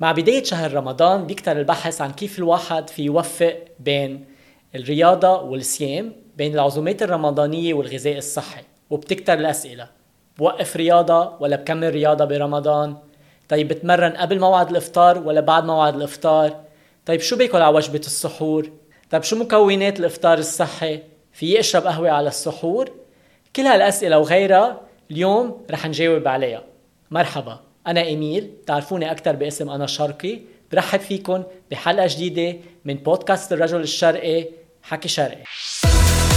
مع بداية شهر رمضان بيكتر البحث عن كيف الواحد في يوفق بين الرياضة والصيام بين العزومات الرمضانية والغذاء الصحي وبتكتر الأسئلة. بوقف رياضة ولا بكمل رياضة برمضان؟ طيب بتمرن قبل موعد الإفطار ولا بعد موعد الإفطار؟ طيب شو باكل على وجبة السحور؟ طيب شو مكونات الإفطار الصحي؟ في اشرب قهوة على السحور؟ كل هالأسئلة وغيرها اليوم رح نجاوب عليها. مرحبا. أنا إيميل تعرفوني أكثر باسم أنا شرقي. برحب فيكم بحلقة جديدة من بودكاست الرجل الشرقي حكي شرقي.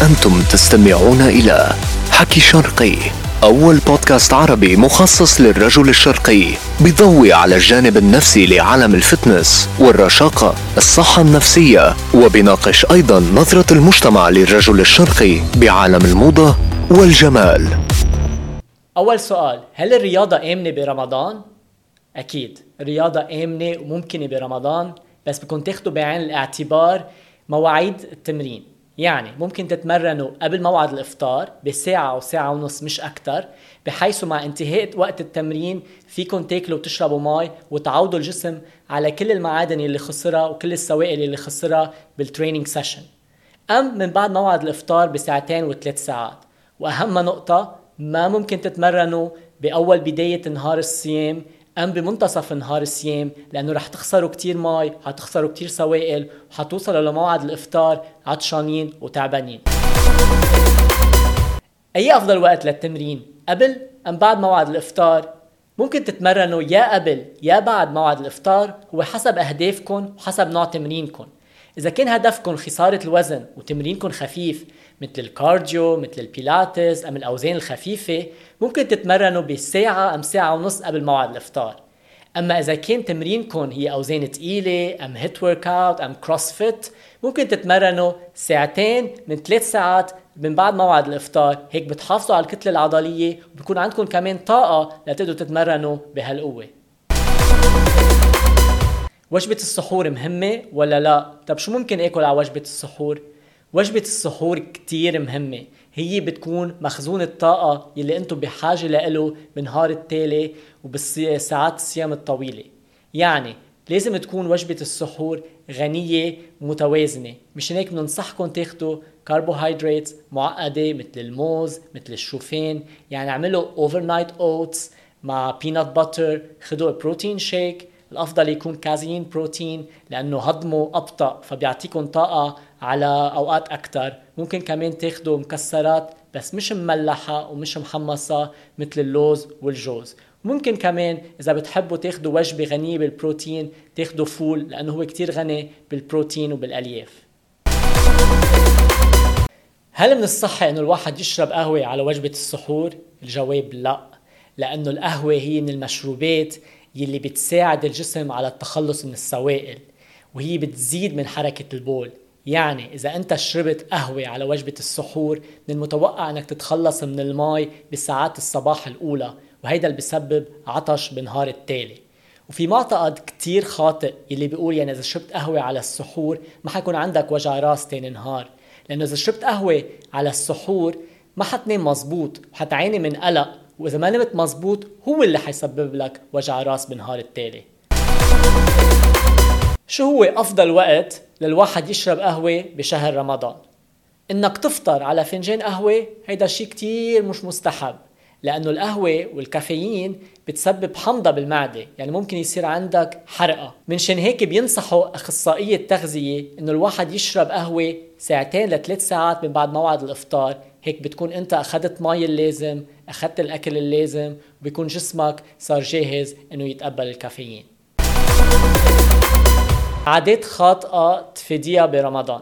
أنتم تستمعون إلى حكي شرقي أول بودكاست عربي مخصص للرجل الشرقي بضوي على الجانب النفسي لعالم الفتنس والرشاقة الصحة النفسية وبناقش أيضا نظرة المجتمع للرجل الشرقي بعالم الموضة والجمال. أول سؤال هل الرياضة آمنة برمضان؟ أكيد الرياضة آمنة وممكنة برمضان بس بدكم تاخدوا بعين الاعتبار مواعيد التمرين. يعني ممكن تتمرنوا قبل موعد الإفطار بساعة أو ساعة ونص مش أكتر بحيث مع انتهاء وقت التمرين فيكم تاكلوا وتشربوا مي وتعودوا الجسم على كل المعادن اللي خسرها وكل السوائل اللي خسرها بال training session أم من بعد موعد الإفطار بساعتين وثلاث ساعات. وأهم نقطة ما ممكن تتمرنوا بأول بداية نهار الصيام أم بمنتصف نهار الصيام لأنه رح تخسروا كتير مي حتخسروا كتير سوائل وحتوصلوا لموعد الإفطار عطشانين وتعبانين. أي أفضل وقت للتمرين؟ قبل أم بعد موعد الإفطار؟ ممكن تتمرنوا يا قبل يا بعد موعد الإفطار هو حسب أهدافكم وحسب نوع تمرينكم إذا كان هدفكم خسارة الوزن وتمرينكم خفيف مثل ال cardio مثل البيلاتس أم الأوزان الخفيفة ممكن تتمرنوا بساعة أم ساعة ونص قبل موعد الإفطار. أما إذا كان تمرينكم هي أوزان تقيلة أم HIIT workout أم CrossFit ممكن تتمرنوا ساعتين من ثلاث ساعات من بعد موعد الإفطار. هيك بتحافظوا على الكتلة العضلية وبكون عندكم كمان طاقة لتقدروا تتمرنوا بهالقوة. وجبة السحور مهمة ولا لا؟ طب شو ممكن آكل على وجبة السحور؟ وجبة السحور كتير مهمة هي بتكون مخزون الطاقة يلي أنتم بحاجة لإله بالنهار التالي وبالساعات الصيام الطويلة يعني لازم تكون وجبة السحور غنية ومتوازنة مشان هيك بننصحكم تاخدوا كربوهيدرات معقدة مثل الموز مثل الشوفان يعني اعملوا overnight oats مع peanut butter خدوا protein shake الأفضل يكون casein protein لأنه هضمه أبطأ فبيعطيكم طاقة على أوقات أكثر ممكن كمان تاخذوا مكسرات بس مش مملحة ومش محمصه مثل اللوز والجوز. ممكن كمان إذا بتحبوا تاخذوا وجبة غنية بالبروتين تاخذوا فول لأنه هو كتير غني بالبروتين وبالألياف. هل من الصح إنه الواحد يشرب قهوة على وجبة السحور؟ الجواب لا لأنه القهوة هي من المشروبات يلي بتساعد الجسم على التخلص من السوائل وهي بتزيد من حركة البول. يعني إذا أنت شربت قهوة على وجبة السحور من المتوقع أنك تتخلص من الماء بساعات الصباح الأولى وهيدا اللي بسبب عطش بالنهار التالي. وفي معتقد كتير خاطئ يلي بيقول يعني إذا شربت قهوة على السحور ما حيكون عندك وجع راس تاني نهار. لأنه إذا شربت قهوة على السحور ما حتنام مزبوط وحتعاني من قلق وإذا ما نمت مزبوط هو اللي حيسبب لك وجع راس بالنهار التالي. شو هو أفضل وقت للواحد يشرب قهوة بشهر رمضان؟ إنك تفطر على فنجان قهوة هيدا شيء كتير مش مستحب لأنه القهوة والكافيين بتسبب حمضة بالمعدة يعني ممكن يصير عندك حرقة. منشان هيك بينصحوا أخصائية التغذية إنه الواحد يشرب قهوة ساعتين لثلاث ساعات من بعد موعد الإفطار هيك بتكون انت أخذت مي اللازم أخذت الأكل اللازم وبيكون جسمك صار جاهز إنه يتقبل الكافيين. عادات خاطئة تفيديها برمضان.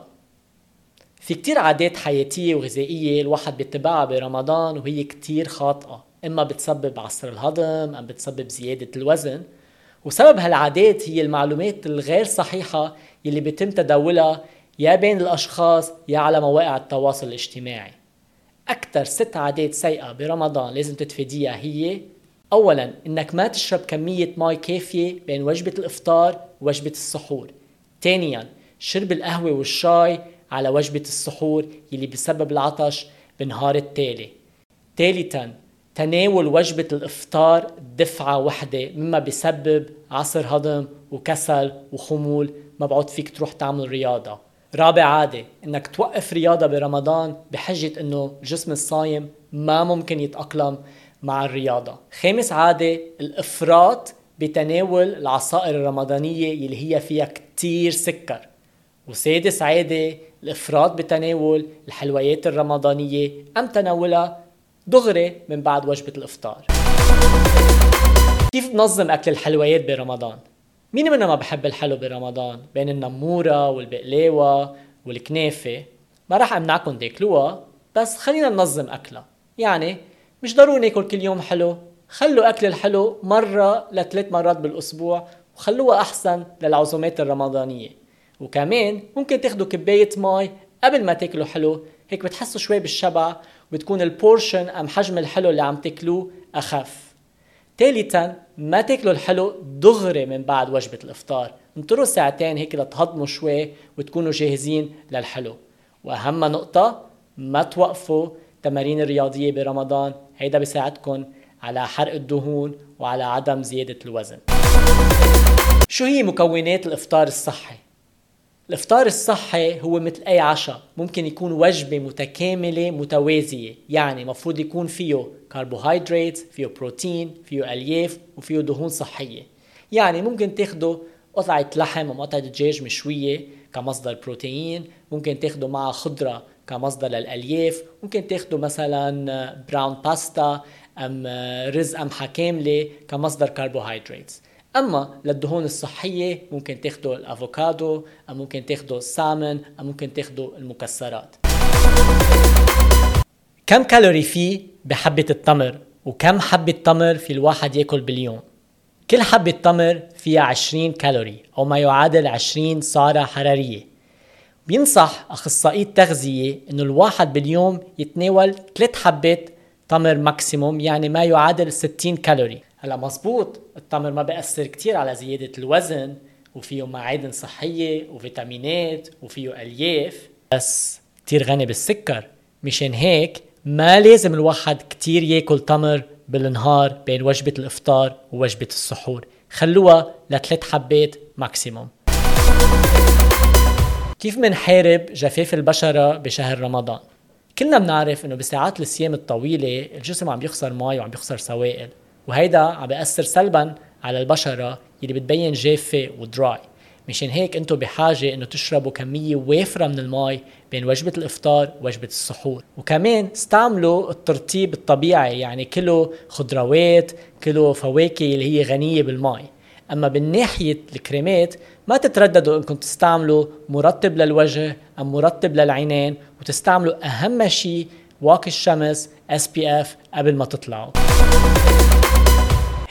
في كتير عادات حياتية وغذائية الواحد بيتبعها برمضان وهي كتير خاطئة. إما بتسبب عسر الهضم أم بتسبب زيادة الوزن. وسبب هالعادات هي المعلومات الغير صحيحة يلي بيتم تداولها يا بين الأشخاص يا على مواقع التواصل الاجتماعي. أكثر ست عادات سيئة برمضان لازم تتفاديها هي أولا إنك ما تشرب كمية ماء كافية بين وجبة الإفطار ووجبة السحور. ثانيا شرب القهوة والشاي على وجبة السحور يلي بسبب العطش بالنهار التالي. ثالثا تناول وجبة الإفطار دفعة وحدة مما بيسبب عسر هضم وكسل وخمول ما بعد فيك تروح تعمل رياضة. رابع عادة إنك توقف رياضة برمضان بحجة إنه الجسم الصايم ما ممكن يتأقلم مع الرياضة. خامس عادة الإفراط بتناول العصائر الرمضانية اللي هي فيها كتير سكر. وسادس عادة الإفراط بتناول الحلويات الرمضانية أم تناولها دغري من بعد وجبة الإفطار. كيف بنظم أكل الحلويات برمضان؟ مين منا ما بحب الحلو برمضان؟ بين النمورة والبقلاوة والكنافة. ما راح أمنعكم تاكلوها بس خلينا ننظم أكلها. يعني مش ضروري ناكل كل يوم حلو. خلوا أكل الحلو مرة لثلاث مرات بالأسبوع وخلوها أحسن للعزومات الرمضانية. وكمان ممكن تاخدوا كباية مي قبل ما تاكلوا حلو. هيك بتحسوا شوي بالشبع وبتكون ال portion أم حجم الحلو اللي عم تاكلوه أخف. ثالثا ما تاكلوا الحلو دغري من بعد وجبة الإفطار. انطروا ساعتين هيك لتهضموا شوي وتكونوا جاهزين للحلو. وأهم نقطة ما توقفوا تمارين الرياضية برمضان. هيدا بيساعدكم على حرق الدهون وعلى عدم زيادة الوزن. شو هي مكونات الإفطار الصحي؟ الإفطار الصحي هو مثل أي عشاء ممكن يكون وجبة متكاملة متوازنة يعني مفروض يكون فيه كربوهيدرات فيه بروتين فيه ألياف وفيه دهون صحية. يعني ممكن تاخدوا قطعة لحم وقطعة دجاج مشوية كمصدر بروتين ممكن تاخدوا معها خضرة كمصدر للألياف ممكن تاخدوا مثلا brown pasta أم رز قمحة كاملة كمصدر كربوهيدرات أما للدهون الصحية ممكن تاخدوا الأفوكادو أو ممكن تاخدوا السامن أو ممكن تاخدوا المكسرات. كم كالوري في بحبة التمر؟ وكم حبة تمر في الواحد يأكل باليوم؟ كل حبة تمر فيها 20 كالوري أو ما يعادل 20 سعرة حرارية. بينصح أخصائي التغذية إنه الواحد باليوم يتناول 3 حبات تمر ماكسيموم يعني ما يعادل 60 كالوري. هلا مزبوط التمر ما بيأثر كتير على زيادة الوزن وفيه معادن صحية وفيتامينات وفيه ألياف. بس كتير غني بالسكر. مشان هيك ما لازم الواحد كتير ياكل تمر بالنهار بين وجبة الإفطار ووجبة السحور. خلوها لثلاث حبات ماكسيموم كيف منحارب جفاف البشرة بشهر رمضان؟ كلنا بنعرف إنه بساعات الصيام الطويلة الجسم عم بيخسر مي وعم بيخسر سوائل. وهيدا عم بيأثر سلبا على البشرة اللي بتبين جافة ودراي مشان هيك أنتم بحاجة انه تشربوا كمية وافرة من المي بين وجبة الإفطار ووجبة السحور. وكمان استعملوا الترطيب الطبيعي يعني كلوا خضروات كلوا فواكه اللي هي غنية بالمي أما بالناحية الكريمات ما تترددوا انكم تستعملوا مرطب للوجه أم مرطب للعينين وتستعملوا أهم شيء واقي الشمس SPF قبل ما تطلعوا.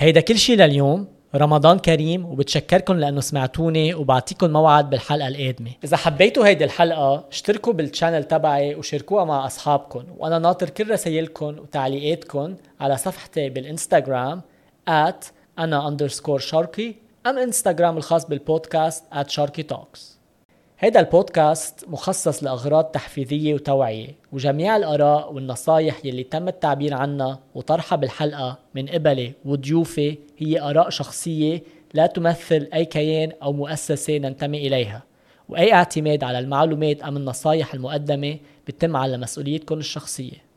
هيدا كل شي لليوم رمضان كريم وبتشكركم لأنه سمعتوني وبعطيكم موعد بالحلقة القادمة. إذا حبيتوا هيدي الحلقة اشتركوا بال channel تبعي وشاركوها مع اصحابكم وأنا ناطر كل رسائلكم وتعليقاتكم على صفحتي بالإنستغرام at أنا underscore شرقي أم إنستغرام الخاص بالبودكاست at شاركي Talks هيدا البودكاست مخصص لأغراض تحفيزية وتوعية وجميع الآراء والنصايح يلي تم التعبير عنها وطرحها بالحلقة من قبلي وضيوفي هي آراء شخصية لا تمثل أي كيان أو مؤسسة ننتمي إليها وأي اعتماد على المعلومات أم النصايح المقدمة بتم على مسؤوليتكم الشخصية.